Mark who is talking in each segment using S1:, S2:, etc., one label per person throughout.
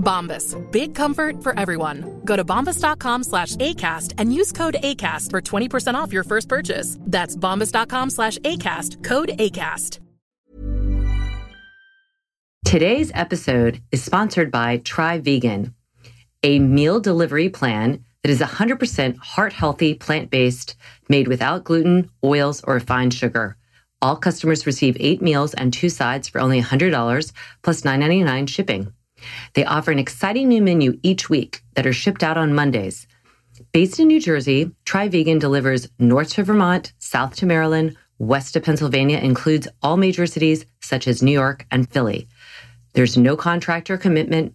S1: Bombas. Big comfort for everyone. Go to bombas.com slash ACAST and use code ACAST for 20% off your first purchase. That's bombas.com slash ACAST. Code ACAST.
S2: Today's episode is sponsored by Try Vegan, a meal delivery plan that is 100% heart healthy, plant based, made without gluten, oils, or refined sugar. All customers receive eight meals and two sides for only $100 plus $9.99 shipping. They offer an exciting new menu each week that are shipped out on Mondays. Based in New Jersey, Try Vegan delivers north to Vermont, south to Maryland, west to Pennsylvania, includes all major cities such as New York and Philly. There's no contract or commitment,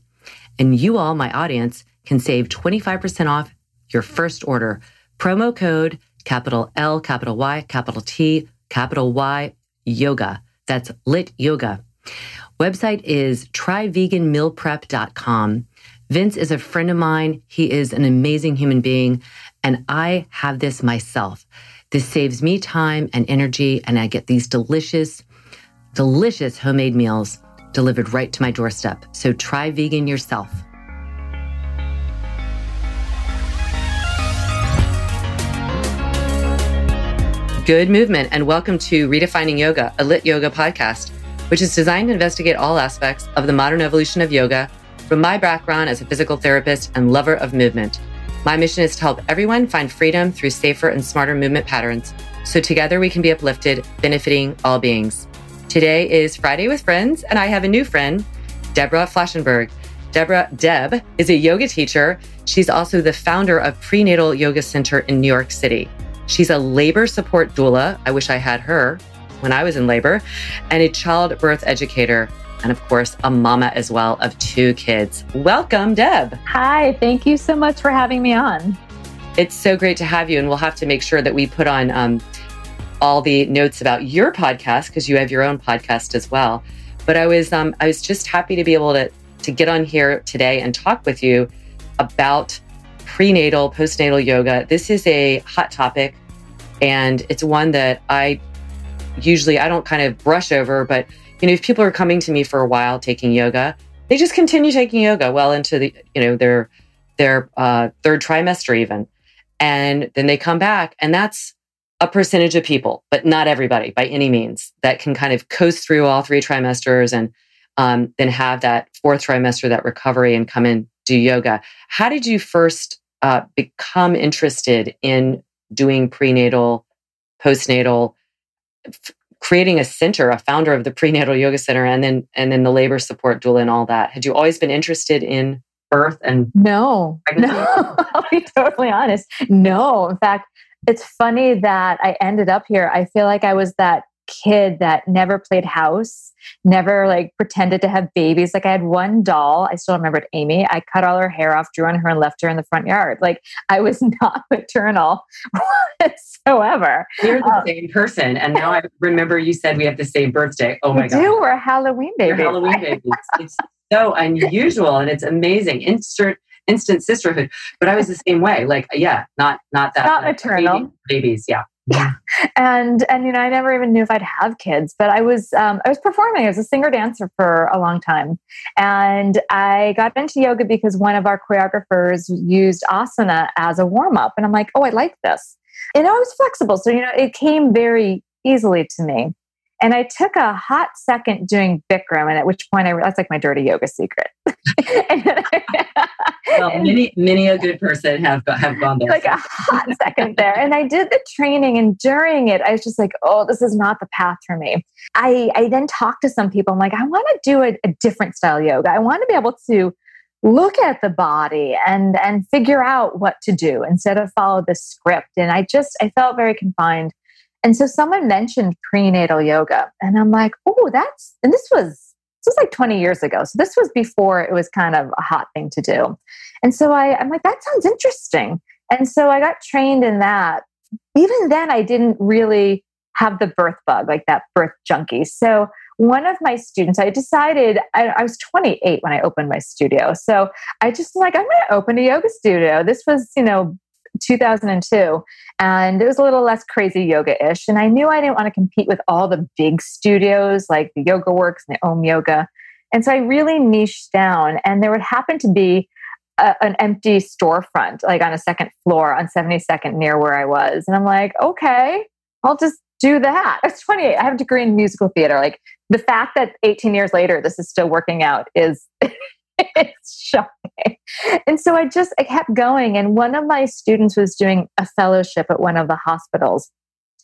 S2: and you all, my audience, can save 25% off your first order. Promo code capital L, capital Y, capital T, capital Y, yoga. That's LYT yoga. Website is tryveganmealprep.com. Vince is a friend of mine. He is an amazing human being, and I have this myself. This saves me time and energy, and I get these delicious, delicious homemade meals delivered right to my doorstep. So try vegan yourself. Good movement, and welcome to Redefining Yoga, a LYT yoga podcast, which is designed to investigate all aspects of the modern evolution of yoga from my background as a physical therapist and lover of movement. My mission is to help everyone find freedom through safer and smarter movement patterns so together we can be uplifted, benefiting all beings. Today is Friday with Friends, and I have a new friend, Deborah Flashenberg. Deborah Deb is a yoga teacher. She's also the founder of Prenatal Yoga Center in New York City. She's a labor support doula. I wish I had her when I was in labor, and a childbirth educator. And of course, a mama as well of two kids. Welcome, Deb.
S3: Hi, thank you so much for having me on.
S2: It's so great to have you. And we'll have to make sure that we put on um, all the notes about your podcast because you have your own podcast as well. But I was um, I was just happy to be able to to get on here today and talk with you about prenatal, postnatal yoga. This is a hot topic and it's one that I usually I don't kind of brush over, but you know, if people are coming to me for a while taking yoga, they just continue taking yoga well into the you know their their uh, third trimester even, and then they come back, and that's a percentage of people, but not everybody by any means that can kind of coast through all three trimesters and um, then have that fourth trimester that recovery and come in do yoga. How did you first uh, become interested in doing prenatal, postnatal, creating a center, a founder of the prenatal yoga center, and then and then the labor support doula and all that? Had you always been interested in birth and
S3: no, pregnancy? no? I'll be totally honest. No, in fact, it's funny that I ended up here. I feel like I was that kid that never played house, never like pretended to have babies. Like I had one doll, I still remember remembered Amy. I cut all her hair off, drew on her, and left her in the front yard. Like I was not maternal whatsoever.
S2: You're the um, same person. And now I remember you said we have the same birthday. Oh my God.
S3: do. We're Halloween babies.
S2: We're Halloween babies. it's so unusual and it's amazing. Insert instant sisterhood. But I was the same way. Like, yeah, not not that
S3: not maternal
S2: babies. Yeah.
S3: Yeah, and and you know I never even knew if I'd have kids, but I was um, I was performing. I was a singer dancer for a long time, and I got into yoga because one of our choreographers used asana as a warm up, and I'm like, oh, I like this, and I was flexible, so you know it came very easily to me. And I took a hot second doing Bikram, and at which point I realized like my dirty yoga secret.
S2: well, many many a good person have have gone there.
S3: Like a hot second there, and I did the training, and during it, I was just like, "Oh, this is not the path for me." I I then talked to some people. I'm like, I want to do a, a different style yoga. I want to be able to look at the body and and figure out what to do instead of follow the script. And I just I felt very confined. And so someone mentioned prenatal yoga, and I'm like, "Oh, that's." And this was this was like 20 years ago. So this was before it was kind of a hot thing to do. And so I, I'm like, that sounds interesting. And so I got trained in that. Even then, I didn't really have the birth bug, like that birth junkie. So one of my students, I decided I, I was 28 when I opened my studio. So I just like, I'm going to open a yoga studio. This was, you know, 2002 and it was a little less crazy yoga-ish and i knew i didn't want to compete with all the big studios like the yoga works and the om yoga and so i really niched down and there would happen to be a, an empty storefront like on a second floor on 72nd near where i was and i'm like okay i'll just do that. It's 28 i have a degree in musical theater like the fact that 18 years later this is still working out is it's shocking. And so I just I kept going. And one of my students was doing a fellowship at one of the hospitals.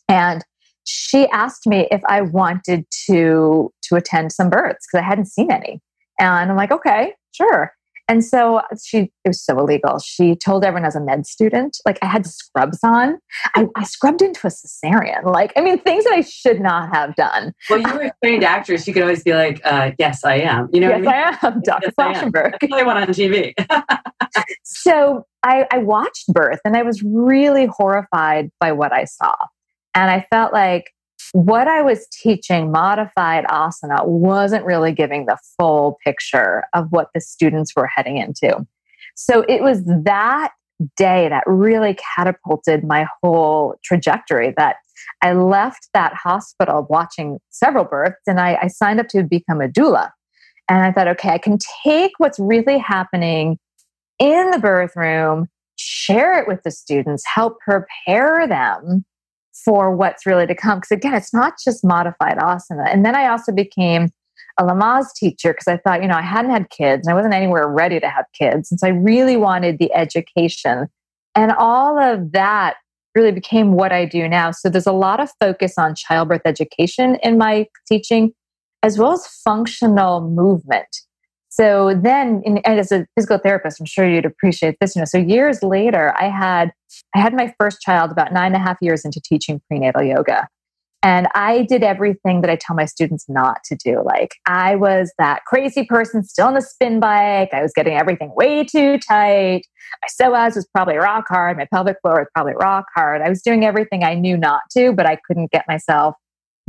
S3: And she asked me if I wanted to to attend some births because I hadn't seen any. And I'm like, okay, sure. And so she, it was so illegal. She told everyone as a med student, like I had scrubs on. I, I, scrubbed into a cesarean. Like, I mean, things that I should not have done.
S2: Well, you were a trained actress. You could always be like, uh, yes, I am. You know
S3: yes, I, I, am, Dr. Yes.
S2: I, I went on TV.
S3: so I, I watched birth and I was really horrified by what I saw. And I felt like what I was teaching, modified asana, wasn't really giving the full picture of what the students were heading into. So it was that day that really catapulted my whole trajectory that I left that hospital watching several births and I, I signed up to become a doula. And I thought, okay, I can take what's really happening in the birth room, share it with the students, help prepare them for what's really to come. Because again, it's not just modified asana. And then I also became a Lamaze teacher because I thought, you know, I hadn't had kids and I wasn't anywhere ready to have kids. And so I really wanted the education. And all of that really became what I do now. So there's a lot of focus on childbirth education in my teaching, as well as functional movement. So then, in, as a physical therapist, I'm sure you'd appreciate this. You know, so years later, I had I had my first child about nine and a half years into teaching prenatal yoga, and I did everything that I tell my students not to do. Like I was that crazy person still on the spin bike. I was getting everything way too tight. My psoas was probably rock hard. My pelvic floor was probably rock hard. I was doing everything I knew not to, but I couldn't get myself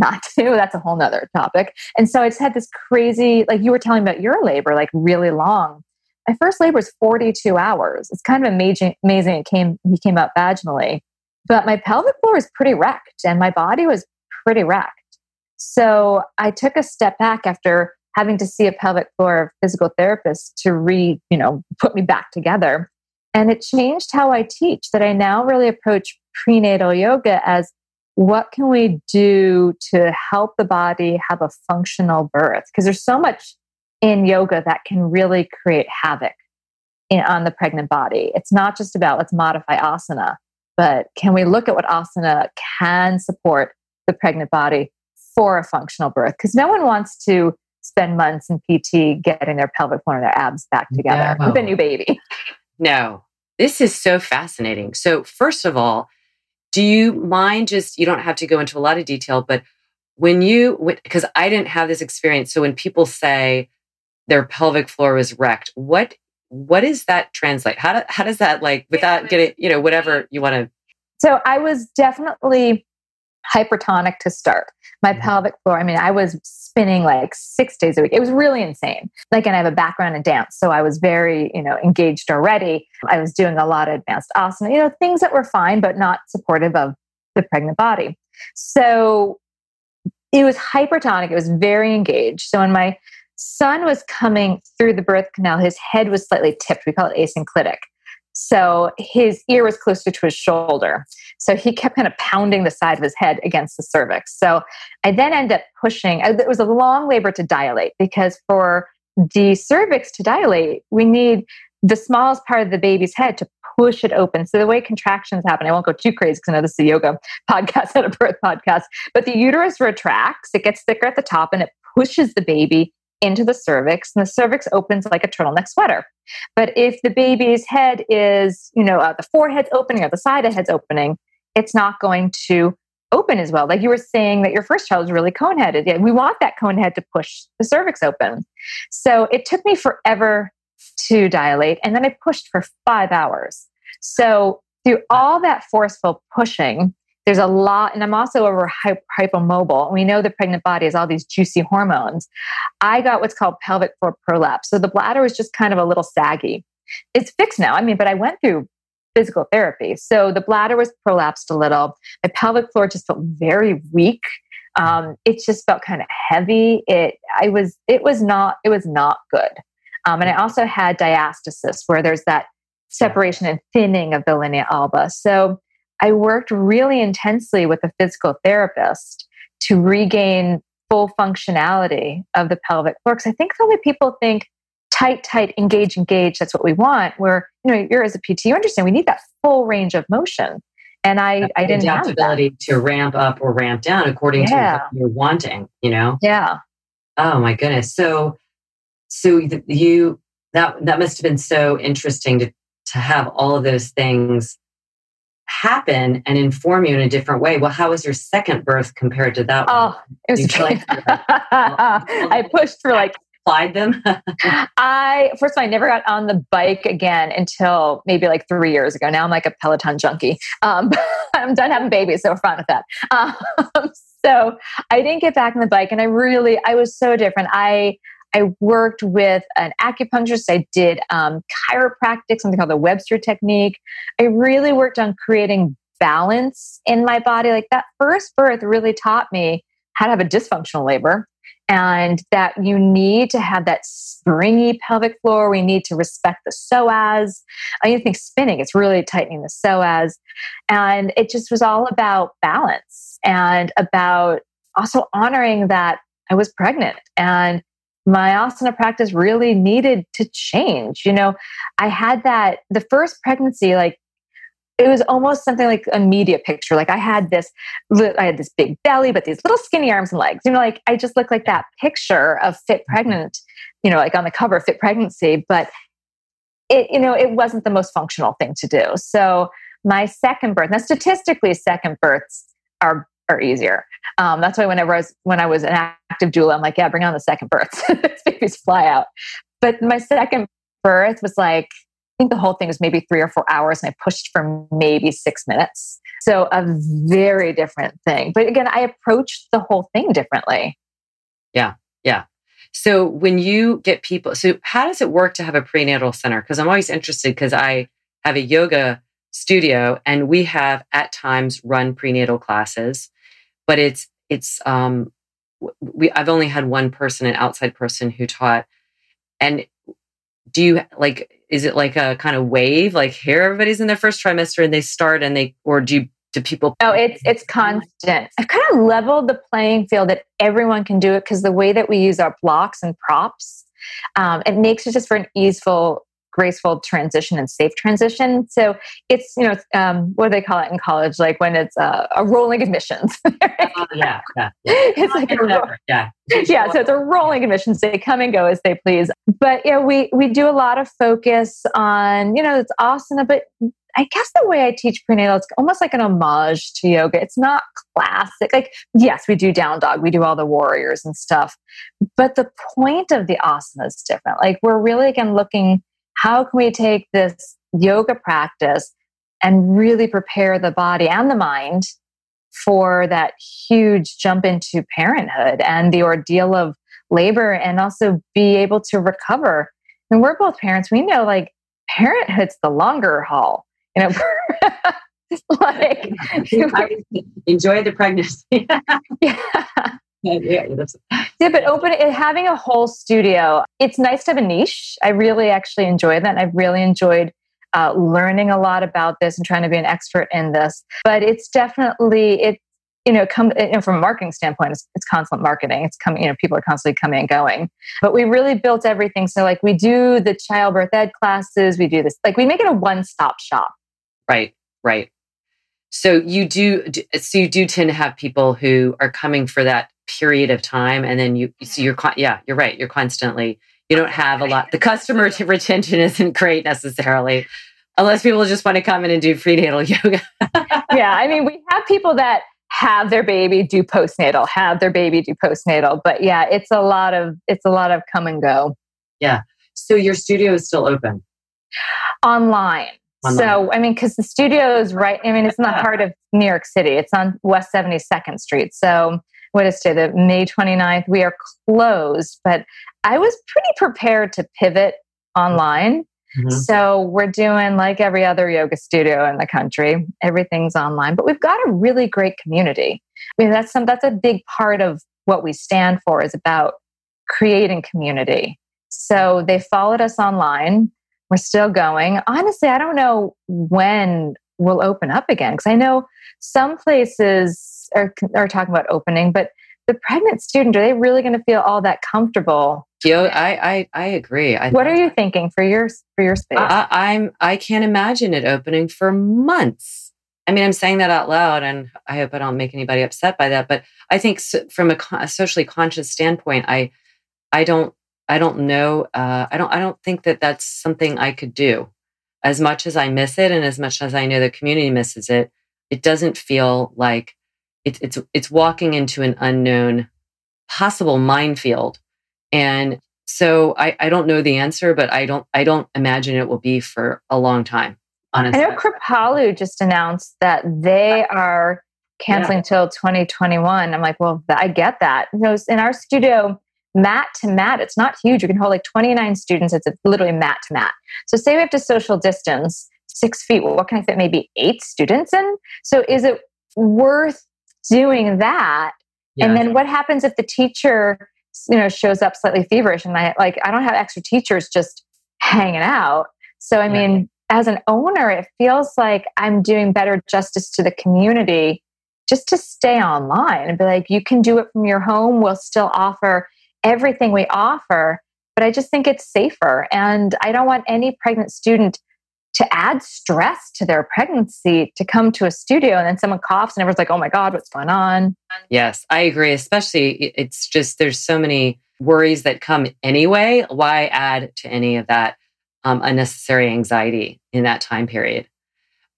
S3: not to. That's a whole nother topic. And so I just had this crazy, like you were telling about your labor, like really long. My first labor was 42 hours. It's kind of amazing. Amazing. It came, he came out vaginally, but my pelvic floor was pretty wrecked and my body was pretty wrecked. So I took a step back after having to see a pelvic floor physical therapist to re, you know, put me back together. And it changed how I teach that I now really approach prenatal yoga as what can we do to help the body have a functional birth? Because there's so much in yoga that can really create havoc in, on the pregnant body. It's not just about let's modify asana, but can we look at what asana can support the pregnant body for a functional birth? Because no one wants to spend months in PT getting their pelvic floor and their abs back together no. with a new baby.
S2: No, this is so fascinating. So, first of all, do you mind just, you don't have to go into a lot of detail, but when you, because I didn't have this experience. So when people say their pelvic floor was wrecked, what, what does that translate? How, do, how does that like, without getting, you know, whatever you want to.
S3: So I was definitely hypertonic to start. My mm-hmm. pelvic floor, I mean, I was spinning like six days a week. It was really insane. Like, and I have a background in dance. So I was very, you know, engaged already. I was doing a lot of advanced asana, you know, things that were fine, but not supportive of the pregnant body. So it was hypertonic. It was very engaged. So when my son was coming through the birth canal, his head was slightly tipped. We call it asynclitic. So his ear was closer to his shoulder. So he kept kind of pounding the side of his head against the cervix. So I then end up pushing. Uh, it was a long labor to dilate because for the cervix to dilate, we need the smallest part of the baby's head to push it open. So the way contractions happen, I won't go too crazy because I know this is a yoga podcast, not a birth podcast, but the uterus retracts, it gets thicker at the top and it pushes the baby into the cervix and the cervix opens like a turtleneck sweater. But if the baby's head is, you know, uh, the forehead's opening or the side of the head's opening, it's not going to open as well. Like you were saying that your first child was really cone headed. Yeah, we want that cone head to push the cervix open. So it took me forever to dilate. And then I pushed for five hours. So through all that forceful pushing, there's a lot, and I'm also over hypomobile. We know the pregnant body has all these juicy hormones. I got what's called pelvic floor prolapse. So the bladder was just kind of a little saggy. It's fixed now. I mean, but I went through physical therapy. So the bladder was prolapsed a little. My pelvic floor just felt very weak. Um, it just felt kind of heavy. It, I was, it was not, it was not good. Um, and I also had diastasis, where there's that separation and thinning of the linea alba. So I worked really intensely with a physical therapist to regain full functionality of the pelvic floor. Because I think so many people think tight, tight, engage, engage, that's what we want. Where, you know, you're as a PT, you understand we need that full range of motion. And I, I didn't have
S2: ability to ramp up or ramp down according yeah. to what you're wanting, you know?
S3: Yeah.
S2: Oh my goodness. So so you that that must have been so interesting to to have all of those things happen and inform you in a different way. Well, how was your second birth compared to that
S3: oh, it was like, I pushed for like
S2: applied them?
S3: I first of all, I never got on the bike again until maybe like three years ago. Now I'm like a Peloton junkie. Um, I'm done having babies, so we're fine with that. Um, so I didn't get back on the bike, and I really, I was so different. I I worked with an acupuncturist. I did um, chiropractic, something called the Webster technique. I really worked on creating balance in my body. Like that first birth really taught me how to have a dysfunctional labor and that you need to have that springy pelvic floor. We need to respect the psoas. I even think spinning, it's really tightening the psoas. And it just was all about balance and about also honoring that I was pregnant and my asana practice really needed to change. You know, I had that the first pregnancy, like it was almost something like a media picture. Like I had this, I had this big belly, but these little skinny arms and legs. You know, like I just looked like that picture of fit mm-hmm. pregnant. You know, like on the cover of Fit Pregnancy, but it, you know, it wasn't the most functional thing to do. So my second birth, now statistically, second births are are easier. Um, that's why whenever I was when I was an active doula, I'm like, yeah, bring on the second birth. babies fly out. But my second birth was like, I think the whole thing was maybe three or four hours, and I pushed for maybe six minutes. So a very different thing. But again, I approached the whole thing differently.
S2: Yeah, yeah. So when you get people, so how does it work to have a prenatal center? Because I'm always interested because I have a yoga studio and we have at times run prenatal classes but it's it's um we I've only had one person, an outside person who taught. And do you like is it like a kind of wave? Like here everybody's in their first trimester and they start and they or do you do people
S3: Oh, it's it's constant. I've kind of leveled the playing field that everyone can do it because the way that we use our blocks and props, um, it makes it just for an easeful graceful transition and safe transition. So it's, you know, um, what do they call it in college? Like when it's uh, a rolling admissions.
S2: uh, yeah, yeah, It's like a,
S3: yeah. yeah, so it's a rolling admissions. They come and go as they please. But yeah, we, we do a lot of focus on, you know, it's asana, but I guess the way I teach prenatal, it's almost like an homage to yoga. It's not classic. Like, yes, we do down dog, we do all the warriors and stuff, but the point of the asana is different. Like, we're really again looking how can we take this yoga practice and really prepare the body and the mind for that huge jump into parenthood and the ordeal of labor and also be able to recover. And we're both parents. We know like parenthood's the longer haul. You know,
S2: like enjoy the pregnancy. yeah
S3: yeah, yeah, but open having a whole studio, it's nice to have a niche. I really actually enjoy that. I've really enjoyed uh, learning a lot about this and trying to be an expert in this. But it's definitely it. You know, come you know, from a marketing standpoint, it's, it's constant marketing. It's coming. You know, people are constantly coming and going. But we really built everything. So, like, we do the childbirth ed classes. We do this. Like, we make it a one-stop shop.
S2: Right. Right. So you do. So you do tend to have people who are coming for that period of time, and then you. So you're. Yeah, you're right. You're constantly you don't have a lot. The customer retention isn't great necessarily, unless people just want to come in and do prenatal yoga.
S3: yeah, I mean, we have people that have their baby do postnatal, have their baby do postnatal, but yeah, it's a lot of it's a lot of come and go.
S2: Yeah. So your studio is still open
S3: online. Online. So, I mean, because the studio is right, I mean, it's in the heart of New York City. It's on West 72nd Street. So, what is today, the May 29th? We are closed, but I was pretty prepared to pivot online. Mm-hmm. So we're doing like every other yoga studio in the country. Everything's online, but we've got a really great community. I mean, that's some that's a big part of what we stand for is about creating community. So they followed us online. We're still going. Honestly, I don't know when we'll open up again because I know some places are, are talking about opening, but the pregnant student, are they really going to feel all that comfortable?
S2: Yeah, I, I, I agree. I
S3: what are you thinking for your for your space?
S2: I, I'm I can't imagine it opening for months. I mean, I'm saying that out loud, and I hope I don't make anybody upset by that. But I think from a, a socially conscious standpoint, I I don't I don't know uh, I don't I don't think that that's something I could do. As much as I miss it, and as much as I know the community misses it, it doesn't feel like it's it's it's walking into an unknown possible minefield. And so I, I don't know the answer but i don't i don't imagine it will be for a long time honestly
S3: i know kripalu just announced that they are canceling yeah. till 2021 i'm like well i get that. You know in our studio mat to mat it's not huge. You can hold like 29 students. It's literally mat to mat. So say we have to social distance six feet. What can i fit maybe eight students in? So is it worth doing that. Yeah. and then what happens if the teacher you know shows up slightly feverish and i like i don't have extra teachers just hanging out. So i mean as an owner it feels like i'm doing better justice to the community just to stay online and be like you can do it from your home. We'll still offer everything we offer but i just think it's safer. And i don't want any pregnant student to add stress to their pregnancy to come to a studio and then someone coughs and everyone's like, oh my God, what's going on?
S2: Yes, I agree. Especially, it's just there's so many worries that come anyway. Why add to any of that um, unnecessary anxiety in that time period?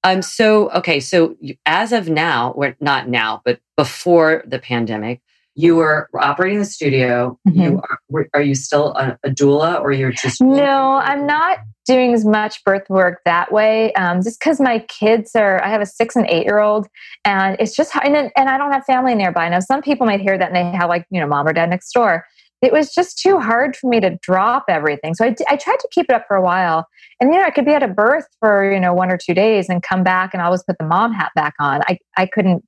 S2: Um, so, okay, so as of now, we're not now, but before the pandemic, you were operating the studio. Mm-hmm. You are, are you still a, a doula or you're just?
S3: No, I'm not doing as much birth work that way um, just because my kids are i have a six and eight year old and it's just and, and i don't have family nearby now some people might hear that and they have like you know mom or dad next door it was just too hard for me to drop everything so I, I tried to keep it up for a while and you know i could be at a birth for you know one or two days and come back and always put the mom hat back on i, I couldn't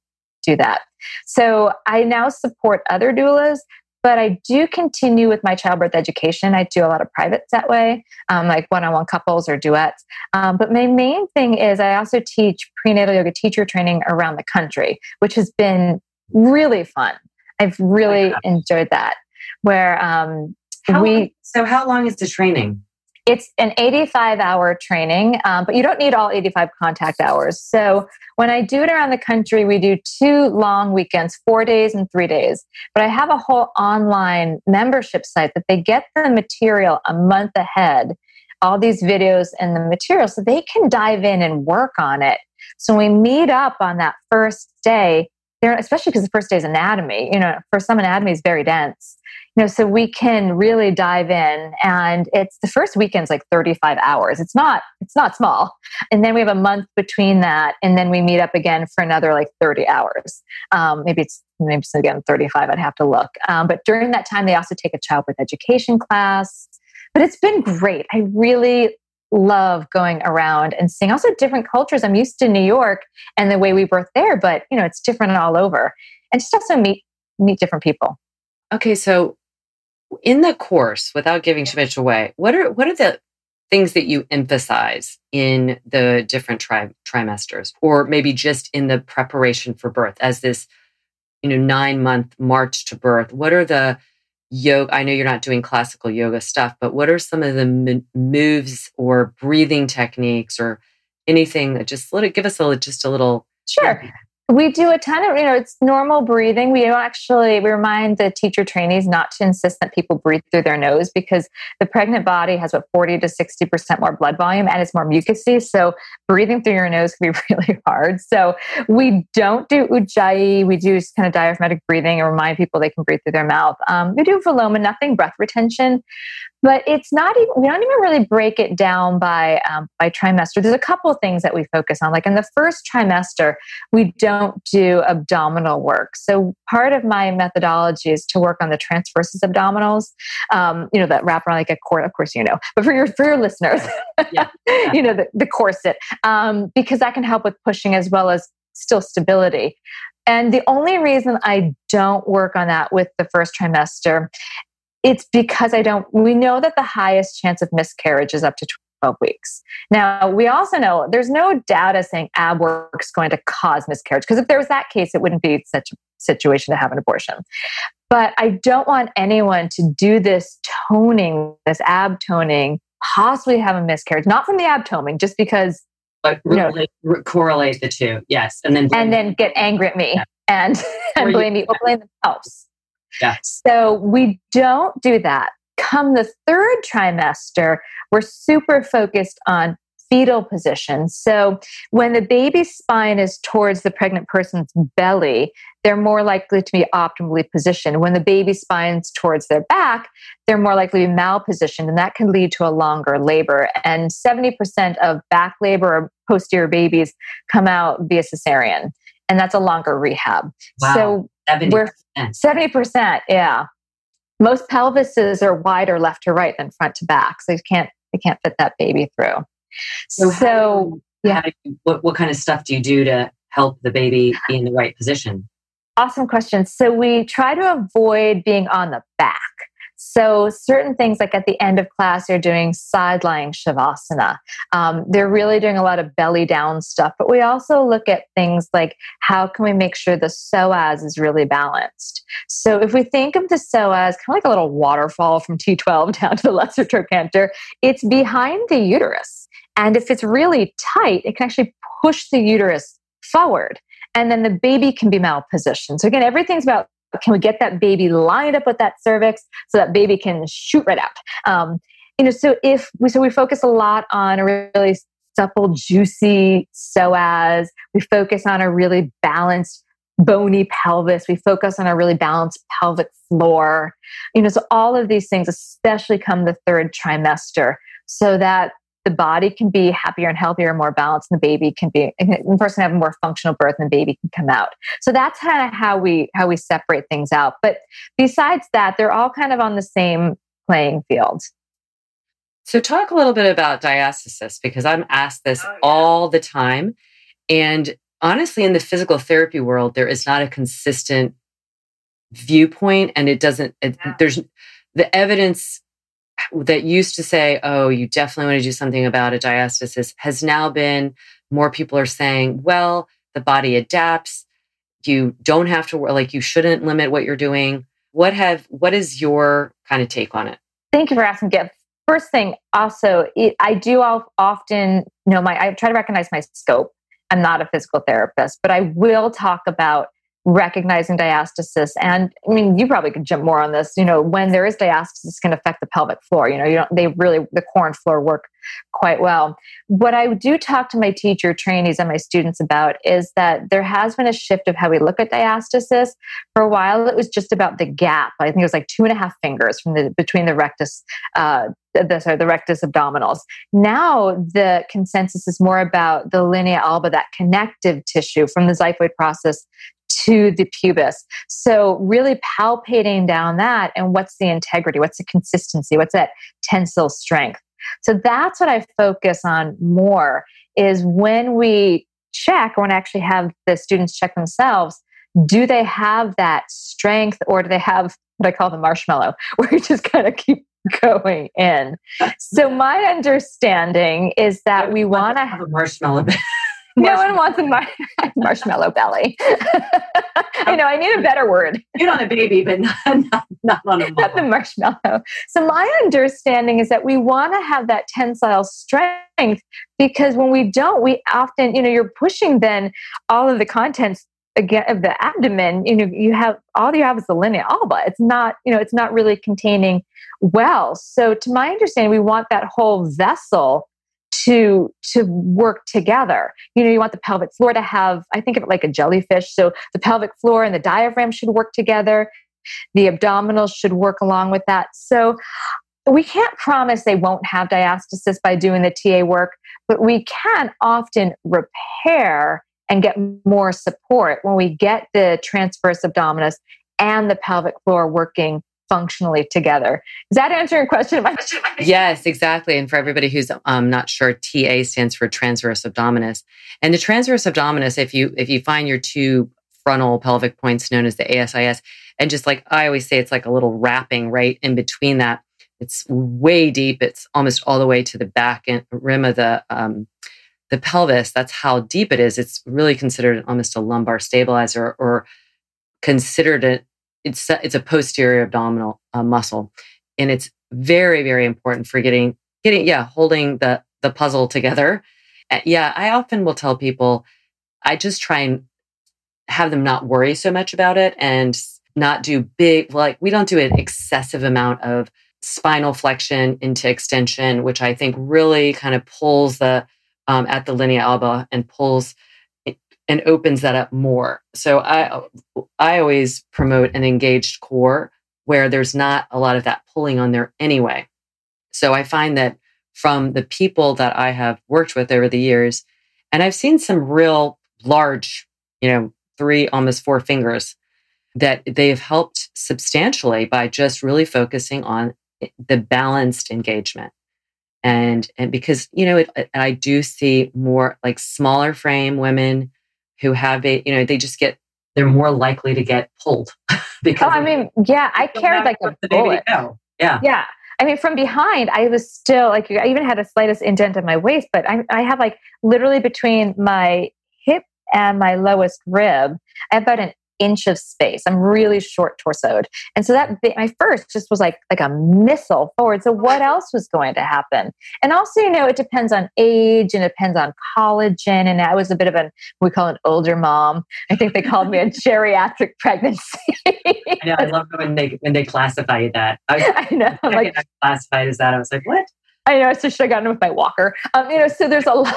S3: do that so i now support other doulas but I do continue with my childbirth education. I do a lot of privates that way, um, like one on one couples or duets. Um, but my main thing is I also teach prenatal yoga teacher training around the country, which has been really fun. I've really enjoyed that. Where um,
S2: how we. Long, so, how long is the training?
S3: It's an 85 hour training, um, but you don't need all 85 contact hours. So when I do it around the country, we do two long weekends, four days and three days. But I have a whole online membership site that they get the material a month ahead, all these videos and the material, so they can dive in and work on it. So we meet up on that first day, especially because the first day is anatomy, you know, for some anatomy is very dense know so we can really dive in and it's the first weekend's like 35 hours. It's not it's not small. And then we have a month between that and then we meet up again for another like 30 hours. Um, maybe it's maybe it's again 35 i'd have to look. Um, but during that time they also take a childbirth education class. But it's been great. I really love going around and seeing also different cultures. I'm used to new york and the way we birth there but you know it's different all over. And just also meet meet different people.
S2: Okay so in the course, without giving too much away, what are what are the things that you emphasize in the different tri- trimesters, or maybe just in the preparation for birth as this, you know, nine month march to birth? What are the yoga? I know you're not doing classical yoga stuff, but what are some of the m- moves or breathing techniques or anything that just let it give us a just a little
S3: Sure. We do a ton of, you know, it's normal breathing. We actually, we remind the teacher trainees not to insist that people breathe through their nose because the pregnant body has what 40 to 60% more blood volume and it's more mucousy. So breathing through your nose can be really hard. So we don't do ujjayi. We do kind of diaphragmatic breathing and remind people they can breathe through their mouth. Um, we do viloma, nothing breath retention but it's not even we don't even really break it down by um, by trimester there's a couple of things that we focus on like in the first trimester we don't do abdominal work so part of my methodology is to work on the transversus abdominals um, you know that wrap around like a cord of course you know but for your for your listeners yeah. Yeah. you know the, the corset um, because that can help with pushing as well as still stability and the only reason I don't work on that with the first trimester it's because I don't, we know that the highest chance of miscarriage is up to 12 weeks. Now, we also know there's no data saying ab work is going to cause miscarriage, because if there was that case, it wouldn't be such a situation to have an abortion. But I don't want anyone to do this toning, this ab toning, possibly have a miscarriage, not from the ab toning, just because.
S2: But relate, you know, correlate the two, yes, and then
S3: and then get angry at me yeah. and, and blame me or blame themselves. So we don't do that. Come the third trimester, we're super focused on fetal position. So when the baby's spine is towards the pregnant person's belly, they're more likely to be optimally positioned. When the baby's spine's towards their back, they're more likely to be malpositioned, and that can lead to a longer labor. And 70% of back labor or posterior babies come out via cesarean, and that's a longer rehab.
S2: Wow. So 70%. we're
S3: 70%, yeah. Most pelvises are wider left to right than front to back, so you can't you can't fit that baby through.
S2: So, so you, yeah. You, what what kind of stuff do you do to help the baby be in the right position?
S3: Awesome question. So we try to avoid being on the back. So, certain things like at the end of class, they're doing side lying shavasana. Um, they're really doing a lot of belly down stuff. But we also look at things like how can we make sure the psoas is really balanced? So, if we think of the psoas kind of like a little waterfall from T12 down to the lesser trochanter, it's behind the uterus. And if it's really tight, it can actually push the uterus forward and then the baby can be malpositioned. So again, everything's about can we get that baby lined up with that cervix so that baby can shoot right out? Um, you know, so if we so we focus a lot on a really supple, juicy psoas. We focus on a really balanced bony pelvis. We focus on a really balanced pelvic floor. You know, so all of these things, especially come the third trimester, so that the body can be happier and healthier and more balanced and the baby can be the person have a more functional birth and the baby can come out so that's kind of how we how we separate things out but besides that they're all kind of on the same playing field
S2: so talk a little bit about diastasis because i'm asked this oh, yeah. all the time and honestly in the physical therapy world there is not a consistent viewpoint and it doesn't it, yeah. there's the evidence that used to say, oh, you definitely want to do something about a diastasis has now been more people are saying, well, the body adapts. You don't have to, like, you shouldn't limit what you're doing. What have, what is your kind of take on it?
S3: Thank you for asking, Gift. First thing, also, it, I do often, you know, my, I try to recognize my scope. I'm not a physical therapist, but I will talk about recognizing diastasis. And i mean you probably could jump more on this you know when there is diastasis can affect the pelvic floor. You know you don't they really the core and floor work quite well. What i do talk to my teacher trainees and my students about is that there has been a shift of how we look at diastasis. For a while it was just about the gap. I think it was like two and a half fingers from the between the rectus uh, the, sorry, the rectus abdominals. Now the consensus is more about the linea alba, that connective tissue from the xiphoid process to the pubis. So, really palpating down that and what's the integrity, what's the consistency, what's that tensile strength. So, that's what I focus on more is when we check, when I actually have the students check themselves, do they have that strength or do they have what I call the marshmallow, where you just kind of keep going in. So my understanding is that we want to
S2: have a marshmallow.
S3: no one wants a mar- marshmallow belly. I know. I need a better word.
S2: Good on a baby, but not, not, not on a
S3: not the marshmallow. So my understanding is that we want to have that tensile strength because when we don't, we often, you know, you're pushing then all of the contents again of the abdomen. You know, you have all you have is the linea alba. It's not, you know, it's not really containing well. So to my understanding, we want that whole vessel to to work together. You know you want the pelvic floor to have i think of it like a jellyfish. So the pelvic floor and the diaphragm should work together. The abdominals should work along with that. So we can't promise they won't have diastasis by doing the ta work but we can often repair and get more support when we get the transverse abdominis and the pelvic floor working functionally together. Does that answer your question?
S2: yes, exactly. And for everybody who's um, not sure, TA stands for transverse abdominis. And the transverse abdominis, if you if you find your two frontal pelvic points known as the ASIS, and just like I always say, it's like a little wrapping right in between that. It's way deep. It's almost all the way to the back and rim of the um, the pelvis. That's how deep it is. It's really considered almost a lumbar stabilizer or considered a, it's it's a posterior abdominal uh, muscle, and it's very very important for getting getting yeah holding the the puzzle together. Uh, yeah, I often will tell people, I just try and have them not worry so much about it and not do big like we don't do an excessive amount of spinal flexion into extension, which I think really kind of pulls the um, at the linea alba and pulls and opens that up more. So I I always promote an engaged core where there's not a lot of that pulling on there anyway. So I find that from the people that I have worked with over the years, and I've seen some real large, you know, three, almost four fingers that they've helped substantially by just really focusing on the balanced engagement. And, and because, you know, it, I do see more like smaller frame women who have a, you know, they just get, they're more likely to get pulled.
S3: because oh, I mean, yeah, I carried like a bullet.
S2: Yeah.
S3: Yeah. I mean, from behind, I was still like, I even had a slightest indent in my waist, but I, I have like literally between my hip and my lowest rib, I have about an inch of space. I'm really short torsoed. And so that my first just was like like a missile forward. So what else was going to happen? And also, you know, it depends on age and it depends on collagen. And I was a bit of an we call an older mom. I think they called me a geriatric pregnancy.
S2: I know. I love when they when they classify that. I,
S3: I know.
S2: I'm like classified as that. I was like, what?
S3: I know. So should have gotten with my walker. Um, you know, so there's a lot,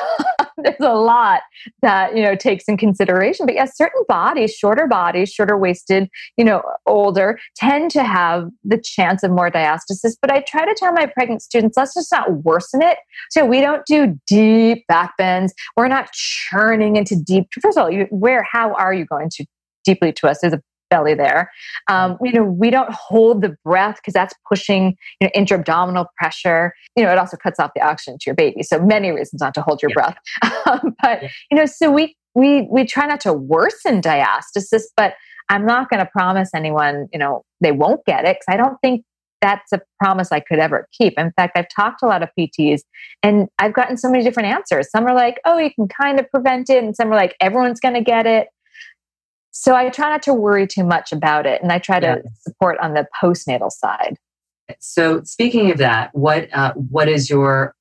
S3: there's a lot that you know takes in consideration. But yes, certain bodies, shorter bodies, shorter waisted, you know, older, tend to have the chance of more diastasis. But I try to tell my pregnant students, let's just not worsen it. So we don't do deep back bends. We're not churning into deep. First of all, you, where, how are you going to deeply twist? There's a belly there. Um, you know, we don't hold the breath because that's pushing you know, intra-abdominal pressure. You know, it also cuts off the oxygen to your baby. So many reasons not to hold your yeah. breath. Um, but yeah. you know, so we we we try not to worsen diastasis, but I'm not going to promise anyone, you know, they won't get it because I don't think that's a promise I could ever keep. In fact, I've talked to a lot of PTs and I've gotten so many different answers. Some are like, oh, you can kind of prevent it. And some are like, everyone's going to get it. So I try not to worry too much about it, and I try to support on the postnatal side.
S2: So speaking of that, what uh, what is your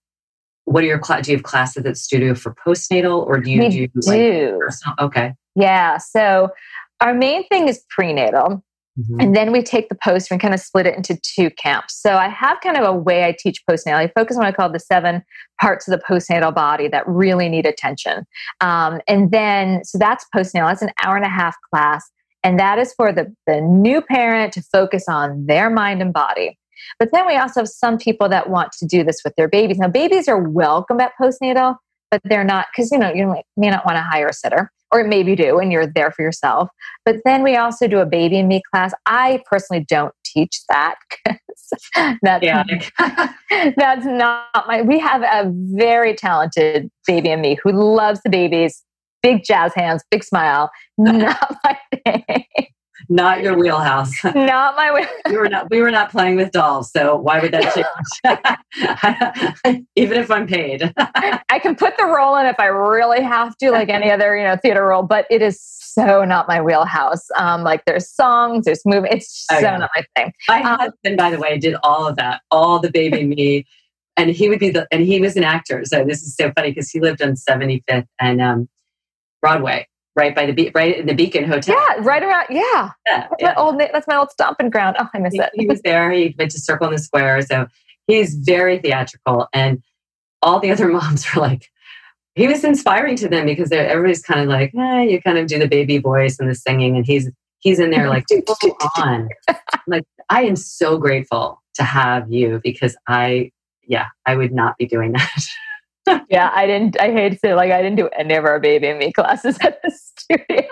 S2: what are your class? Do you have classes at studio for postnatal, or do you
S3: we
S2: do,
S3: do.
S2: Like, personal? Okay,
S3: yeah. So our main thing is prenatal, Mm-hmm. And then we take the post and kind of split it into two camps. So I have kind of a way I teach postnatal. I focus on what I call the seven parts of the postnatal body that really need attention. Um, and then, so that's postnatal. That's an hour and a half class. And that is for the, the new parent to focus on their mind and body. But then we also have some people that want to do this with their babies. Now, babies are welcome at postnatal, but they're not because you know you may not want to hire a sitter or maybe you do and you're there for yourself. But then we also do a baby and me class. I personally don't teach that that's, yeah. that's not my we have a very talented baby and me who loves the babies. Big jazz hands big smile not my thing
S2: not your wheelhouse.
S3: Not my wheelhouse.
S2: we were not we were not playing with dolls, so why would that change? Even if I'm paid.
S3: I can put the role in if I really have to, like any other, you know, theater role, but it is so not my wheelhouse. Um, like there's songs, there's movie. It's so not my thing.
S2: My
S3: Um,
S2: husband, by the way, did all of that, all the baby me. And he would be the, and he was an actor. So this is so funny because he lived on 75th and um, Broadway, right by the, be- right in the Beacon Hotel.
S3: Yeah, right around. Yeah,
S2: Yeah,
S3: that's
S2: yeah.
S3: my old. That's my old stomping ground. Oh, I miss
S2: he,
S3: it.
S2: he was there. He went to Circle in the Square. So he's very theatrical. And all the other moms were like, he was inspiring to them because they're, everybody's kind of like, eh, you kind of do the baby voice and the singing. And he's, he's in there like, on. like, I am so grateful to have you because I, yeah, I would not be doing that.
S3: yeah, I didn't. I hate to say, like, I didn't do any of our baby and me classes at the studio.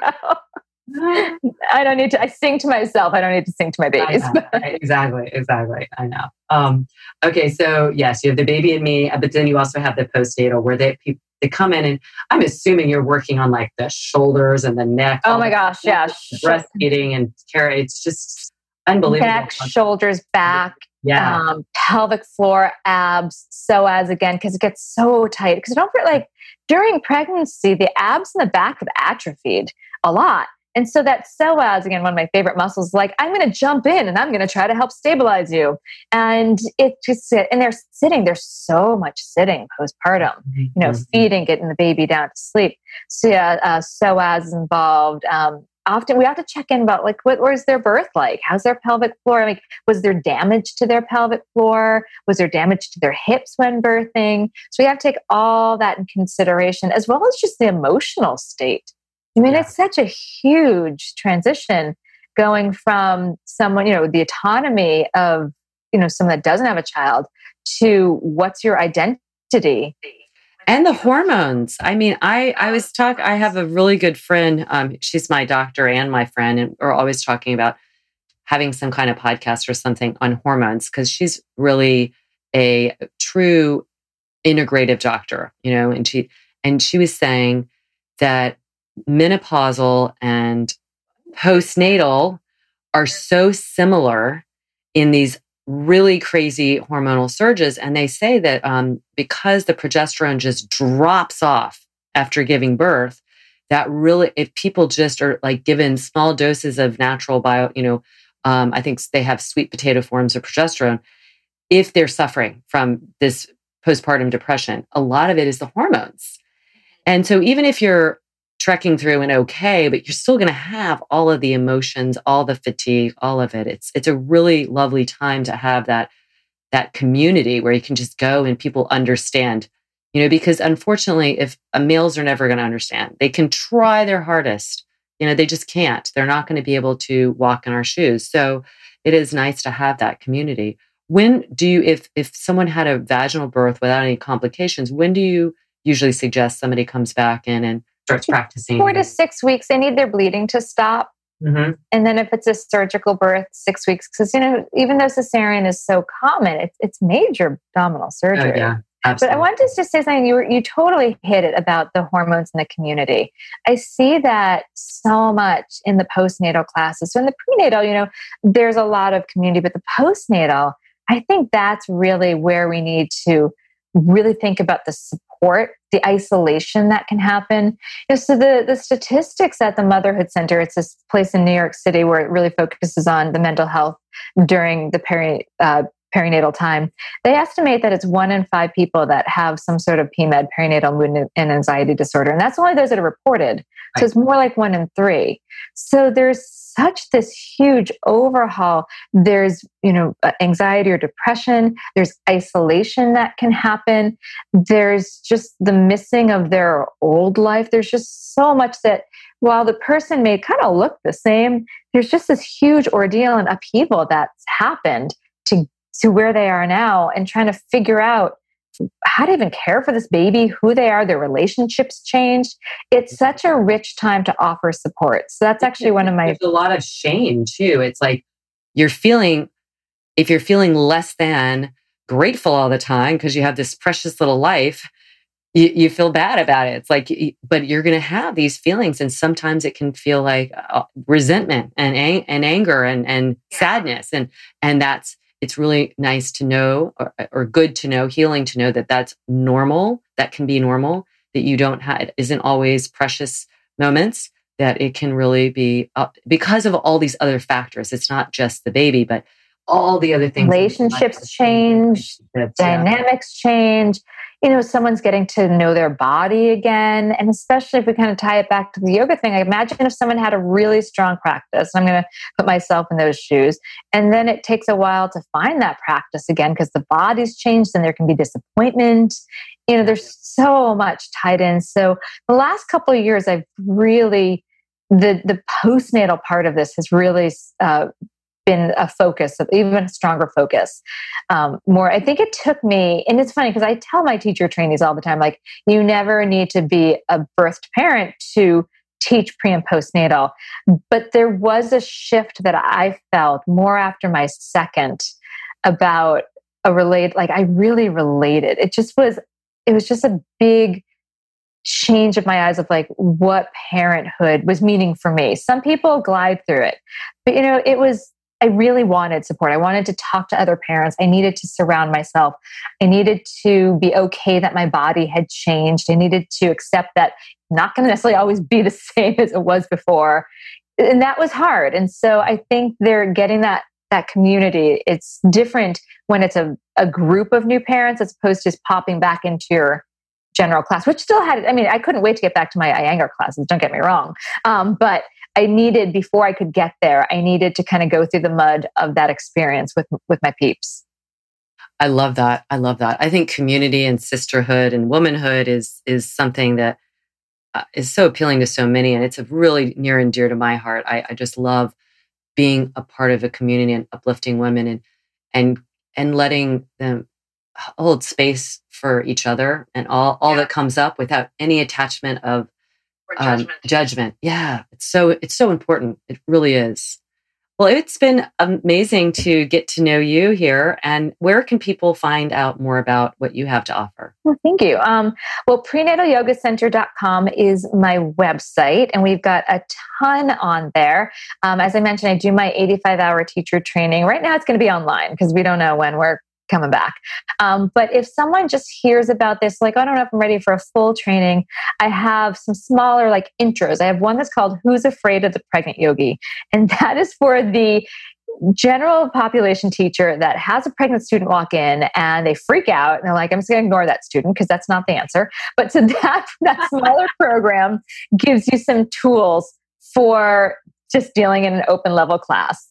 S3: I don't need to. I sing to myself. I don't need to sing to my babies.
S2: exactly, exactly. I know. Um, okay, so yes, you have the baby and me, but then you also have the postnatal where they people they come in and I'm assuming you're working on like the shoulders and the neck.
S3: Oh my gosh, yeah.
S2: breastfeeding and care. It's just unbelievable.
S3: Neck, shoulders, back,
S2: yeah,
S3: um, pelvic floor, abs, psoas again, because it gets so tight. Because don't forget, like during pregnancy, the abs in the back have atrophied a lot. And so that psoas, again, one of my favorite muscles, like I'm going to jump in and I'm going to try to help stabilize you. And it just, sit and they're sitting, there's so much sitting postpartum, you know,
S2: Mhm.
S3: feeding, getting the baby down to sleep. So yeah, uh, psoas is involved. Um, often we have to check in about like, what was their birth like? How's their pelvic floor? Like, was there damage to their pelvic floor? Was there damage to their hips when birthing? So we have to take all that in consideration, as well as just the emotional state. I mean,
S2: Yeah.
S3: it's such a huge transition going from someone, you know, the autonomy of, you know, someone that doesn't have a child to what's your identity?
S2: And the hormones. I mean, I I was talk. I have a really good friend. Um, she's my doctor and my friend, and we're always talking about having some kind of podcast or something on hormones because she's really a true integrative doctor. You know, and she and she was saying that menopausal and postnatal are so similar in these really crazy hormonal surges. And they say that um, because the progesterone just drops off after giving birth, that really, if people just are like given small doses of natural bio, you know, um, I think they have sweet potato forms of progesterone. If they're suffering from this postpartum depression, a lot of it is the hormones. And so even if you're trekking through and okay, but you're still going to have all of the emotions, all the fatigue, all of it. It's it's a really lovely time to have that that community where you can just go and people understand. You know, because unfortunately, if uh, males are never going to understand, they can try their hardest. You know, they just can't. They're not going to be able to walk in our shoes. So it is nice to have that community. When do you, if if someone had a vaginal birth without any complications, when do you usually suggest somebody comes back in and starts practicing?
S3: Four to six weeks, they need their bleeding to stop.
S2: Mhm.
S3: And then if it's a surgical birth, six weeks, because you know, even though cesarean is so common, it's it's major abdominal
S2: Oh,
S3: surgery.
S2: yeah,
S3: But. I wanted to just say something. You were, you totally hit it about the hormones in the community. I see that so much in the postnatal classes. So in the prenatal, you know, there's a lot of community, but the postnatal, I think that's really where we need to really think about the support, the isolation that can happen. You know, so the the statistics at the Motherhood Center, it's this place in New York City where it really focuses on the mental health during the peri, uh, perinatal time. They estimate that it's one in five people that have some sort of PMAD, perinatal mood and anxiety disorder, and that's only those that are reported. So it's more like one in three. So there's such this huge overhaul. There's you know anxiety or depression. There's isolation that can happen. There's just the missing of their old life. There's just so much that while the person may kind of look the same, there's just this huge ordeal and upheaval that's happened to to where they are now and trying to figure out how to even care for this baby, who they are, their relationships changed. It's such a rich time to offer support. So that's actually one of my
S2: There's a lot of shame too. It's like you're feeling, if you're feeling less than grateful all the time because you have this precious little life, you, you feel bad about it. It's like, but you're going to have these feelings. And sometimes it can feel like uh, resentment and, ang- and anger and, and sadness. And, and that's, it's really nice to know or, or good to know, healing to know that that's normal. That can be normal, that you don't have, it isn't always precious moments, that it can really be uh, because of all these other factors. It's not just the baby, but all the other things.
S3: Relationships change, dynamics yeah. change you know, someone's getting to know their body again. And especially if we kind of tie it back to the yoga thing, I imagine if someone had a really strong practice, I'm going to put myself in those shoes. And then it takes a while to find that practice again because the body's changed and there can be disappointment. You know, there's so much tied in. So the last couple of years, I've really, the, the postnatal part of this has really uh, been a focus, of even a stronger focus. Um, more, I think it took me, and it's funny because I tell my teacher trainees all the time, like, you never need to be a birthed parent to teach pre and postnatal. But there was a shift that I felt more after my second about a relate, like, I really related. It just was, it was just a big change of my eyes of like what parenthood was meaning for me. Some people glide through it, but you know, it was I really wanted support. I wanted to talk to other parents. I needed to surround myself. I needed to be okay that my body had changed. I needed to accept that I'm not going to necessarily always be the same as it was before. And that was hard. And so I think they're getting that that community. It's different when it's a, a group of new parents as opposed to just popping back into your general class, which still had, I mean, I couldn't wait to get back to my Iyengar classes, don't get me wrong. Um, but I needed before I could get there, I needed to kind of go through the mud of that experience with with my peeps.
S2: I love that. I love that. I think community and sisterhood and womanhood is is something that uh, is so appealing to so many, and it's really near and dear to my heart. I, I just love being a part of a community and uplifting women and and and letting them hold space for each other and all all yeah. that comes up without any attachment of
S3: um, judgment.
S2: Um, judgment. Yeah, it's so it's so important. It really is. Well, it's been amazing to get to know you here. And where can people find out more about what you have to offer?
S3: Well, thank you. Um, well, prenatalyogacenter.com is my website, and we've got a ton on there. Um, as I mentioned, I do my 85 hour teacher training. Right now, it's going to be online because we don't know when we're coming back. Um, but if someone just hears about this, like, I don't know if I'm ready for a full training, I have some smaller like intros. I have one that's called Who's Afraid of the Pregnant Yogi? And that is for the general population teacher that has a pregnant student walk in and they freak out and they're like, I'm just going to ignore that student because that's not the answer. But so that, that smaller program gives you some tools for just dealing in an open level class.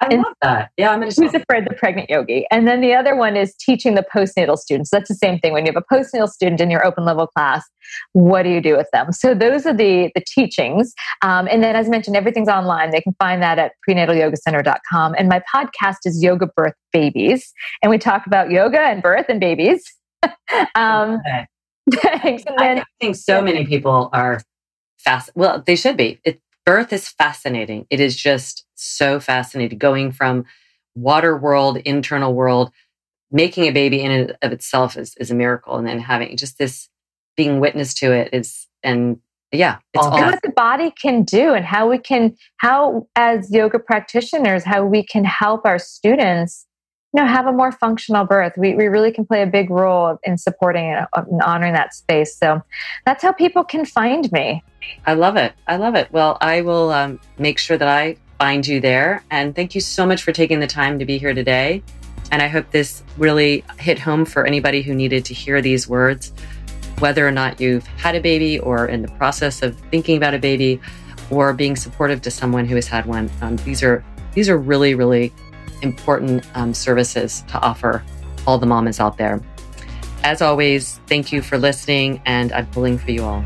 S2: I and love that. Yeah, I'm going
S3: to. Who's afraid the pregnant yogi? And then the other one is teaching the postnatal students. That's the same thing. When you have a postnatal student in your open level class, what do you do with them? So those are the the teachings. Um, and then, as mentioned, everything's online. They can find that at prenatalyogacenter.com. And my podcast is Yoga Birth Babies, and we talk about yoga and birth and babies. um,
S2: okay. thanks. And then, I think so many people are fast. Well, they should be. It, birth is fascinating. It is just so fascinating going from water world, internal world, making a baby in and of itself is, is a miracle. And then having just this being witness to it is, and yeah,
S3: it's all what the body can do and how we can, how as yoga practitioners, how we can help our students you know, have a more functional birth. We, we really can play a big role in supporting and honoring that space. So that's how people can find me.
S2: I love it. I love it. Well, I will um, make sure that I find you there. And thank you so much for taking the time to be here today. And I hope this really hit home for anybody who needed to hear these words, whether or not you've had a baby or in the process of thinking about a baby or being supportive to someone who has had one. Um, these are these are really, really important um, services to offer all the mamas out there. As always, thank you for listening, and I'm pulling for you all.